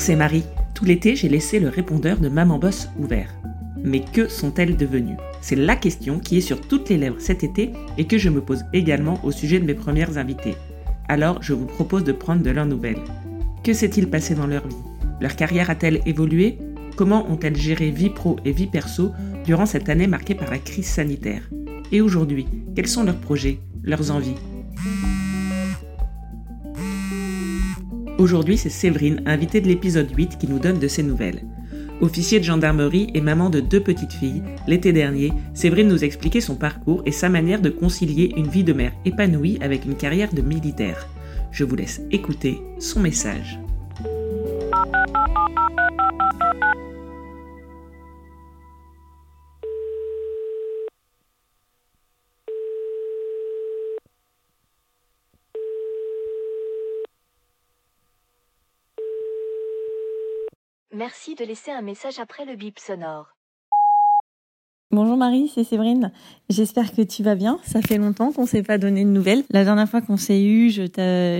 c'est Marie. Tout l'été, j'ai laissé le répondeur de Maman Boss ouvert. Mais que sont-elles devenues? C'est la question qui est sur toutes les lèvres cet été et que je me pose également au sujet de mes premières invitées. Alors, je vous propose de prendre de leurs nouvelles. Que s'est-il passé dans leur vie? Leur carrière a-t-elle évolué? Comment ont-elles géré vie pro et vie perso durant cette année marquée par la crise sanitaire? Et aujourd'hui, quels sont leurs projets, leurs envies? Aujourd'hui, c'est Séverine, invitée de l'épisode 8, qui nous donne de ses nouvelles. Officier de gendarmerie et maman de deux petites filles, l'été dernier, Séverine nous expliquait son parcours et sa manière de concilier une vie de mère épanouie avec une carrière de militaire. Je vous laisse écouter son message. Merci de laisser un message après le bip sonore. Bonjour Marie, c'est Séverine. J'espère que tu vas bien. Ça fait longtemps qu'on s'est pas donné de nouvelles. La dernière fois qu'on s'est eu, je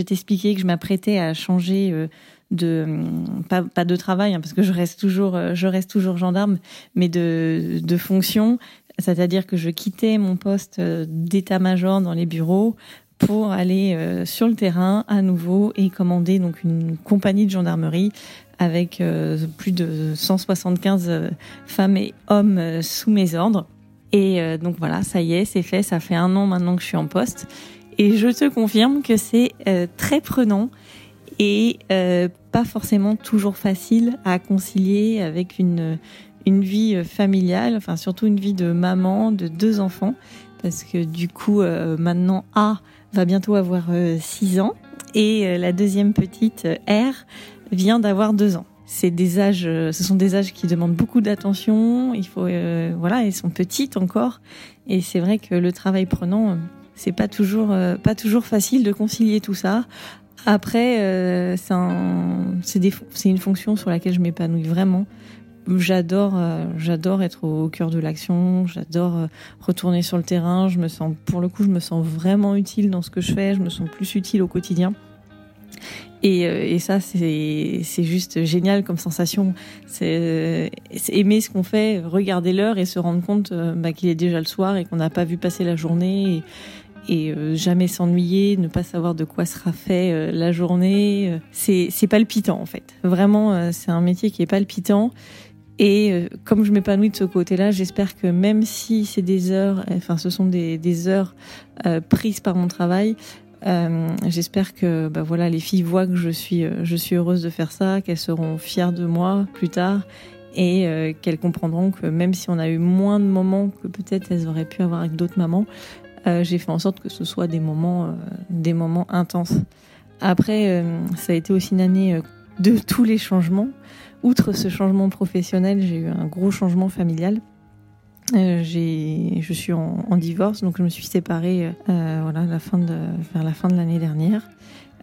t'expliquais que je m'apprêtais à changer euh, de hum, pas, de travail hein, parce que je reste toujours euh, je reste toujours gendarme, mais de de fonction. C'est-à-dire que je quittais mon poste euh, d'état-major dans les bureaux pour aller sur le terrain à nouveau et commander une compagnie de gendarmerie avec euh, plus de 175 euh, femmes et hommes euh, sous mes ordres. Et donc voilà, ça y est, c'est fait. Ça fait un an maintenant que je suis en poste. Et je te confirme que c'est très prenant et pas forcément toujours facile à concilier avec une, une vie familiale, enfin surtout une vie de maman de deux enfants. Parce que du coup, maintenant, A va bientôt avoir 6 ans et la deuxième petite, R, vient d'avoir deux ans. C'est des âges, euh, ce sont des âges qui demandent beaucoup d'attention. Il faut, euh, voilà, elles sont petites encore, et c'est vrai que le travail prenant, euh, c'est pas toujours, pas toujours facile de concilier tout ça. Après, c'est un, c'est une fonction sur laquelle je m'épanouis vraiment. J'adore, j'adore être au cœur de l'action. J'adore retourner sur le terrain. Je me sens, pour le coup, je me sens vraiment utile dans ce que je fais. Je me sens plus utile au quotidien. Et, euh, et ça, c'est juste génial comme sensation. C'est aimer ce qu'on fait, regarder l'heure et se rendre compte euh, bah, qu'il est déjà le soir et qu'on n'a pas vu passer la journée. Et, euh, jamais s'ennuyer, ne pas savoir de quoi sera fait la journée. C'est palpitant en fait. Vraiment, c'est un métier qui est palpitant. Et comme je m'épanouis de ce côté-là, j'espère que même si c'est des heures, enfin ce sont des heures prises par mon travail, euh, J'espère que bah voilà, les filles voient que je suis, euh, je suis heureuse de faire ça, qu'elles seront fières de moi plus tard et euh, qu'elles comprendront que même si on a eu moins de moments que peut-être elles auraient pu avoir avec d'autres mamans, j'ai fait en sorte que ce soit des moments, des moments intenses. Après, ça a été aussi une année de tous les changements. Outre ce changement professionnel, j'ai eu un gros changement familial. Euh, je suis en, divorce, donc je me suis séparée euh, voilà, vers la fin de l'année dernière.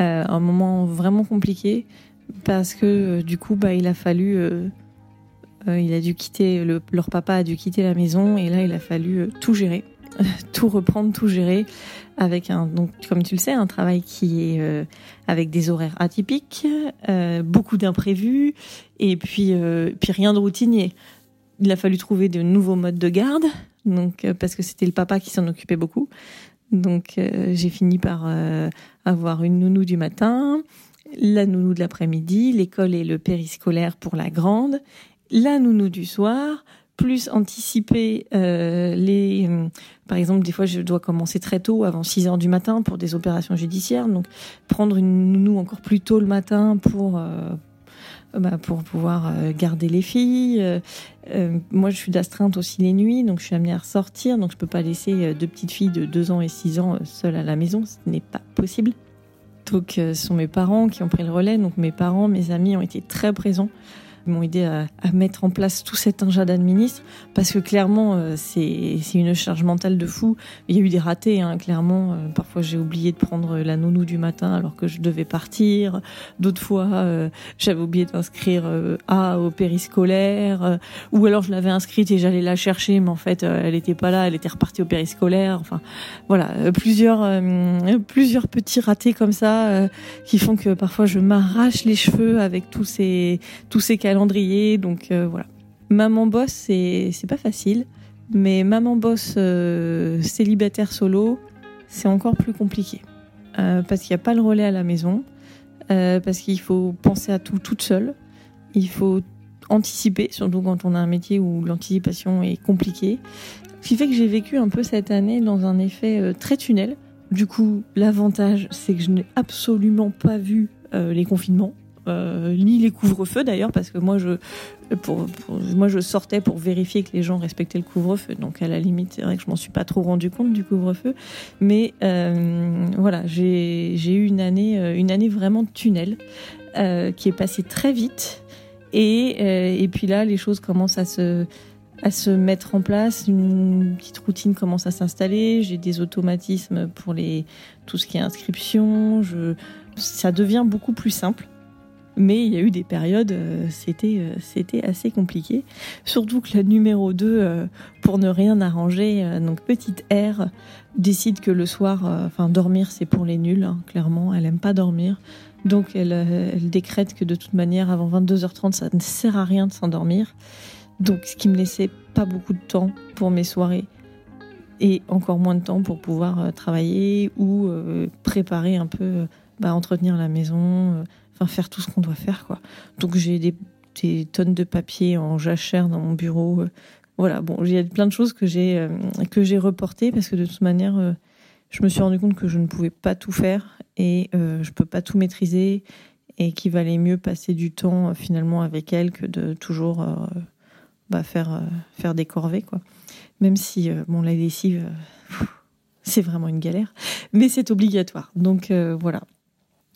Euh, un moment vraiment compliqué parce que du coup, bah, il a fallu, il a dû quitter, le, leur papa a dû quitter la maison et là, il a fallu tout gérer, tout reprendre, tout gérer avec un, donc comme tu le sais, un travail qui est avec des horaires atypiques, beaucoup d'imprévus et puis, puis rien de routinier il a fallu trouver de nouveaux modes de garde, donc euh, parce que c'était le papa qui s'en occupait beaucoup. Donc euh, j'ai fini par euh, avoir une nounou du matin, la nounou de l'après-midi, l'école et le périscolaire pour la grande, la nounou du soir, plus anticiper les par exemple des fois je dois commencer très tôt avant 6 heures du matin pour des opérations judiciaires donc prendre une nounou encore plus tôt le matin pour bah, pour pouvoir euh, garder les filles. Euh, euh, moi, je suis d'astreinte aussi les nuits, donc je suis amenée à ressortir, donc je peux pas laisser deux petites filles de 2 ans et 6 ans seules à la maison, ce n'est pas possible. Donc, ce sont mes parents qui ont pris le relais. Donc, mes parents, mes amis ont été très présents m'ont aidé à, mettre en place tout cet ingénieur d'administre parce que clairement euh, c'est une charge mentale de fou. Il y a eu des ratés, hein, clairement. Euh, parfois j'ai oublié de prendre la nounou du matin alors que je devais partir. D'autres fois euh, j'avais oublié d'inscrire A au périscolaire ou alors je l'avais inscrite et j'allais la chercher mais en fait elle était pas là, elle était repartie au périscolaire. Enfin voilà, plusieurs plusieurs petits ratés comme ça qui font que parfois je m'arrache les cheveux avec tous ces tous ces Donc euh, voilà. Maman boss, c'est c'est pas facile, mais maman boss euh, célibataire solo, c'est encore plus compliqué euh, parce qu'il n'y a pas le relais à la maison, parce qu'il faut penser à tout toute seule. Il faut anticiper, surtout quand on a un métier où l'anticipation est compliquée. Ce qui fait que j'ai vécu un peu cette année dans un effet très tunnel. Du coup, l'avantage, c'est que je n'ai absolument pas vu les confinements. Euh, ni les couvre-feux d'ailleurs, parce que moi je, moi je sortais pour vérifier que les gens respectaient le couvre-feu. Donc à la limite, c'est vrai que je m'en suis pas trop rendu compte du couvre-feu, mais euh, voilà, j'ai eu une année, euh, une année vraiment de tunnel qui est passée très vite. Et, et puis là, les choses commencent à se à se mettre en place, une petite routine commence à s'installer, j'ai des automatismes pour les tout ce qui est inscription, je ça devient beaucoup plus simple. Mais il y a eu des périodes, euh, c'était euh, c'était assez compliqué. Surtout que la numéro 2, euh, pour ne rien arranger, donc petite R, décide que le soir, enfin dormir c'est pour les nuls, hein, clairement, elle aime pas dormir. Donc elle, elle, décrète que de toute manière, avant 22h30, ça ne sert à rien de s'endormir. Donc ce qui me laissait pas beaucoup de temps pour mes soirées et encore moins de temps pour pouvoir travailler ou préparer un peu, bah, entretenir la maison enfin faire tout ce qu'on doit faire quoi. Donc j'ai des, tonnes de papier en jachère dans mon bureau. Euh, voilà, bon, il y a plein de choses que j'ai euh, que j'ai reportées parce que de toute manière, euh, je me suis rendu compte que je ne pouvais pas tout faire et je peux pas tout maîtriser et qu'il valait mieux passer du temps finalement avec elle que de toujours bah, faire faire des corvées quoi. Même si bon la lessive c'est vraiment une galère, mais c'est obligatoire. Donc voilà,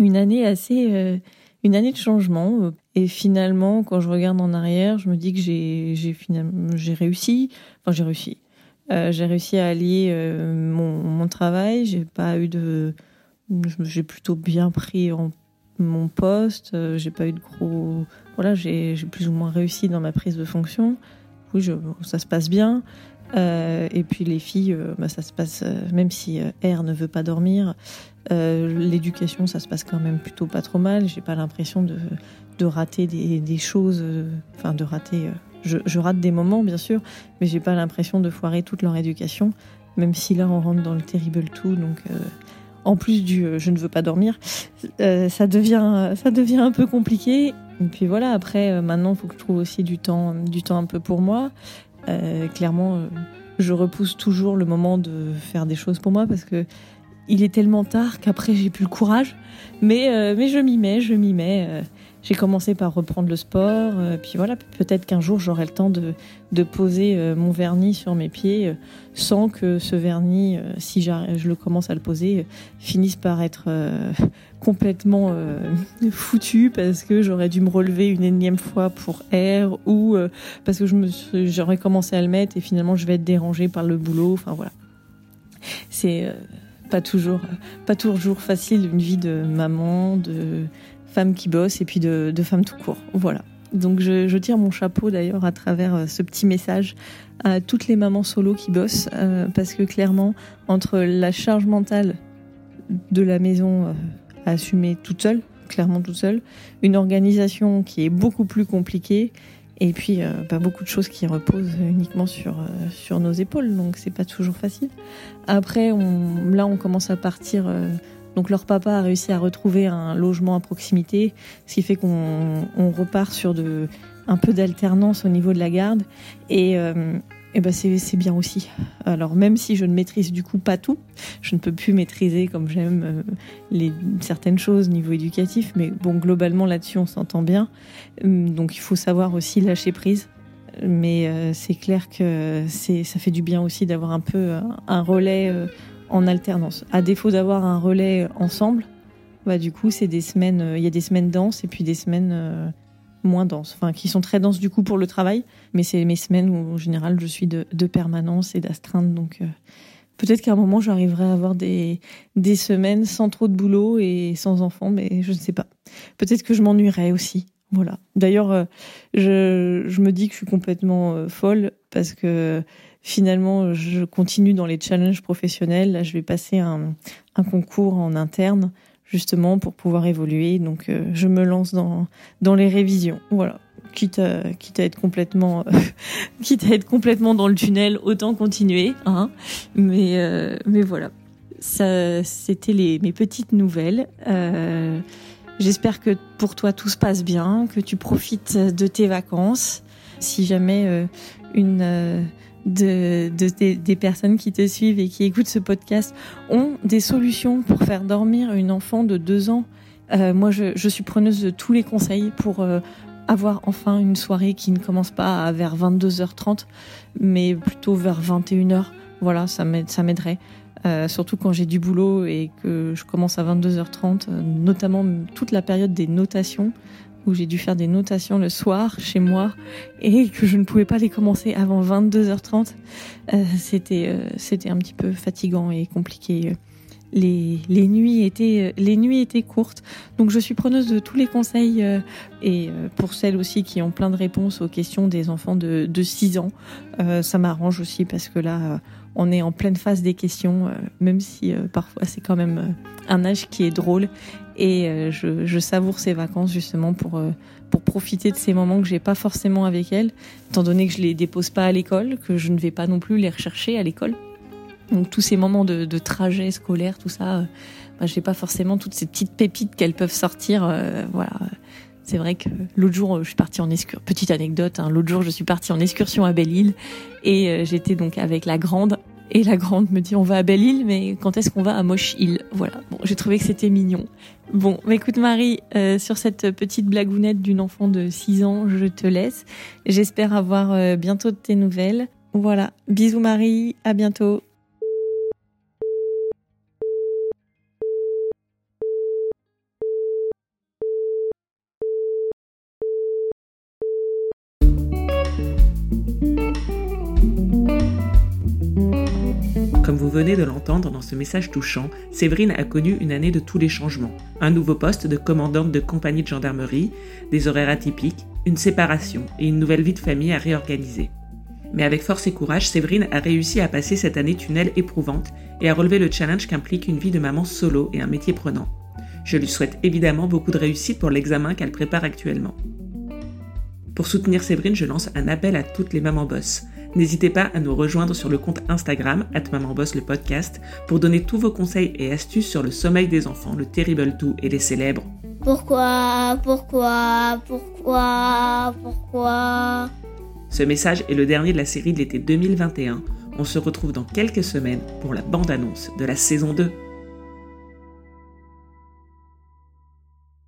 une année assez, euh, une année de changement. Euh, et finalement, quand je regarde en arrière, je me dis que j'ai, j'ai finalement, j'ai réussi. Enfin, j'ai réussi. Euh, j'ai réussi à allier mon, mon, travail. J'ai pas eu de, j'ai plutôt bien pris mon poste. j'ai pas eu de gros, voilà, j'ai, j'ai plus ou moins réussi dans ma prise de fonction. Oui, ça se passe bien. Euh, et puis les filles, bah, ça se passe, même si R ne veut pas dormir, euh, l'éducation, ça se passe quand même plutôt pas trop mal. J'ai pas l'impression de, de, rater des, choses, euh, enfin de rater. Euh, je, je, rate des moments, bien sûr, mais j'ai pas l'impression de foirer toute leur éducation, même si là on rentre dans le terrible tout. Donc, en plus du je ne veux pas dormir, ça devient ça devient un peu compliqué. Et puis voilà, après maintenant, il faut que je trouve aussi du temps, du temps un peu pour moi. clairement, je repousse toujours le moment de faire des choses pour moi parce que il est tellement tard qu'après j'ai plus le courage. Mais, euh, mais je m'y mets, je m'y mets. Euh. j'ai commencé par reprendre le sport. Euh, puis voilà, peut-être qu'un jour j'aurai le temps de, de poser mon vernis sur mes pieds sans que ce vernis, si je le commence à le poser, finisse par être complètement foutu parce que j'aurais dû me relever une énième fois pour R ou parce que j'aurais commencé à le mettre et finalement je vais être dérangée par le boulot. Enfin voilà. C'est pas toujours, pas toujours facile une vie de maman, de femme qui bosse et puis de, femme tout court. Voilà. Donc je, tire mon chapeau d'ailleurs à travers euh, ce petit message à toutes les mamans solo qui bossent euh, parce que clairement entre la charge mentale de la maison euh, à assumer toute seule, clairement toute seule, une organisation qui est beaucoup plus compliquée et puis, euh, pas beaucoup de choses qui reposent uniquement sur, euh, sur nos épaules, donc c'est pas toujours facile. Après, on, là, on commence à partir. Euh, donc, leur papa a réussi à retrouver un logement à proximité, ce qui fait qu'on on repart sur de, un peu d'alternance au niveau de la garde. Et, et eh ben c'est bien aussi. Alors même si je ne maîtrise du coup pas tout, je ne peux plus maîtriser comme j'aime euh, certaines choses niveau éducatif, mais bon globalement là-dessus on s'entend bien. Hum, donc il faut savoir aussi lâcher prise. Mais euh, c'est clair que ça fait du bien aussi d'avoir un peu euh, un relais en alternance. À défaut d'avoir un relais ensemble, bah du coup c'est des semaines, il y a des semaines denses et puis des semaines moins denses, enfin qui sont très denses du coup pour le travail, mais c'est mes semaines où en général je suis de, permanence et d'astreinte, donc euh, peut-être qu'à un moment j'arriverai à avoir des, des semaines sans trop de boulot et sans enfants, mais je ne sais pas. Peut-être que je m'ennuierai aussi. Voilà. D'ailleurs, euh, je, me dis que je suis complètement euh, folle parce que finalement, je continue dans les challenges professionnels. Là, je vais passer un concours en interne justement pour pouvoir évoluer. Donc euh, je me lance dans dans les révisions. Voilà. Quitte à, être complètement quitte à être complètement dans le tunnel, autant continuer hein. Mais euh, mais voilà. Ça c'était les mes petites nouvelles. Euh, J'espère que pour toi tout se passe bien, que tu profites de tes vacances. Si jamais euh, une de, des personnes qui te suivent et qui écoutent ce podcast ont des solutions pour faire dormir une enfant de deux ans. Euh, moi, je, je, suis preneuse de tous les conseils pour euh, avoir enfin une soirée qui ne commence pas à vers 22h30, mais plutôt vers 21h. Voilà, ça m'aiderait. Euh, surtout quand j'ai du boulot et que je commence à 22h30, euh, notamment toute la période des notations où j'ai dû faire des notations le soir chez moi et que je ne pouvais pas les commencer avant 22h30. Euh, c'était euh, c'était un petit peu fatigant et compliqué. Les, les, nuits étaient les nuits étaient courtes donc je suis preneuse de tous les conseils euh, et pour celles aussi qui ont plein de réponses aux questions des enfants de, de 6 ans ça m'arrange aussi parce que là on est en pleine phase des questions même si parfois c'est quand même un âge qui est drôle et euh, je, je, savoure ces vacances justement pour euh, pour profiter de ces moments que j'ai pas forcément avec elles, étant donné que je les dépose pas à l'école, que je ne vais pas non plus les rechercher à l'école. Donc tous ces moments de, de trajet scolaire, tout ça, euh, bah, j'ai pas forcément toutes ces petites pépites qu'elles peuvent sortir. voilà. C'est vrai que l'autre jour, je suis partie en excursion. Petite anecdote, hein, l'autre jour, je suis partie en excursion à Belle-Île et j'étais donc avec la grande et la grande me dit on va à Belle-Île, mais quand est-ce qu'on va à Moche-Île Voilà. Bon, j'ai trouvé que c'était mignon. Bon, bah écoute Marie, euh, sur cette petite blagounette d'une enfant de 6 ans, je te laisse. J'espère avoir euh, bientôt de tes nouvelles. Voilà. Bisous Marie, à bientôt. Venez de l'entendre dans ce message touchant, Séverine a connu une année de tous les changements. Un nouveau poste de commandante de compagnie de gendarmerie, des horaires atypiques, une séparation et une nouvelle vie de famille à réorganiser. Mais avec force et courage, Séverine a réussi à passer cette année tunnel éprouvante et à relever le challenge qu'implique une vie de maman solo et un métier prenant. Je lui souhaite évidemment beaucoup de réussite pour l'examen qu'elle prépare actuellement. Pour soutenir Séverine, je lance un appel à toutes les mamans boss. N'hésitez pas à nous rejoindre sur le compte Instagram, @mamanboss le podcast, pour donner tous vos conseils et astuces sur le sommeil des enfants, le terrible tout et les célèbres. Pourquoi Pourquoi Pourquoi Pourquoi? Ce message est le dernier de la série de l'été 2021. On se retrouve dans quelques semaines pour la bande-annonce de la saison 2.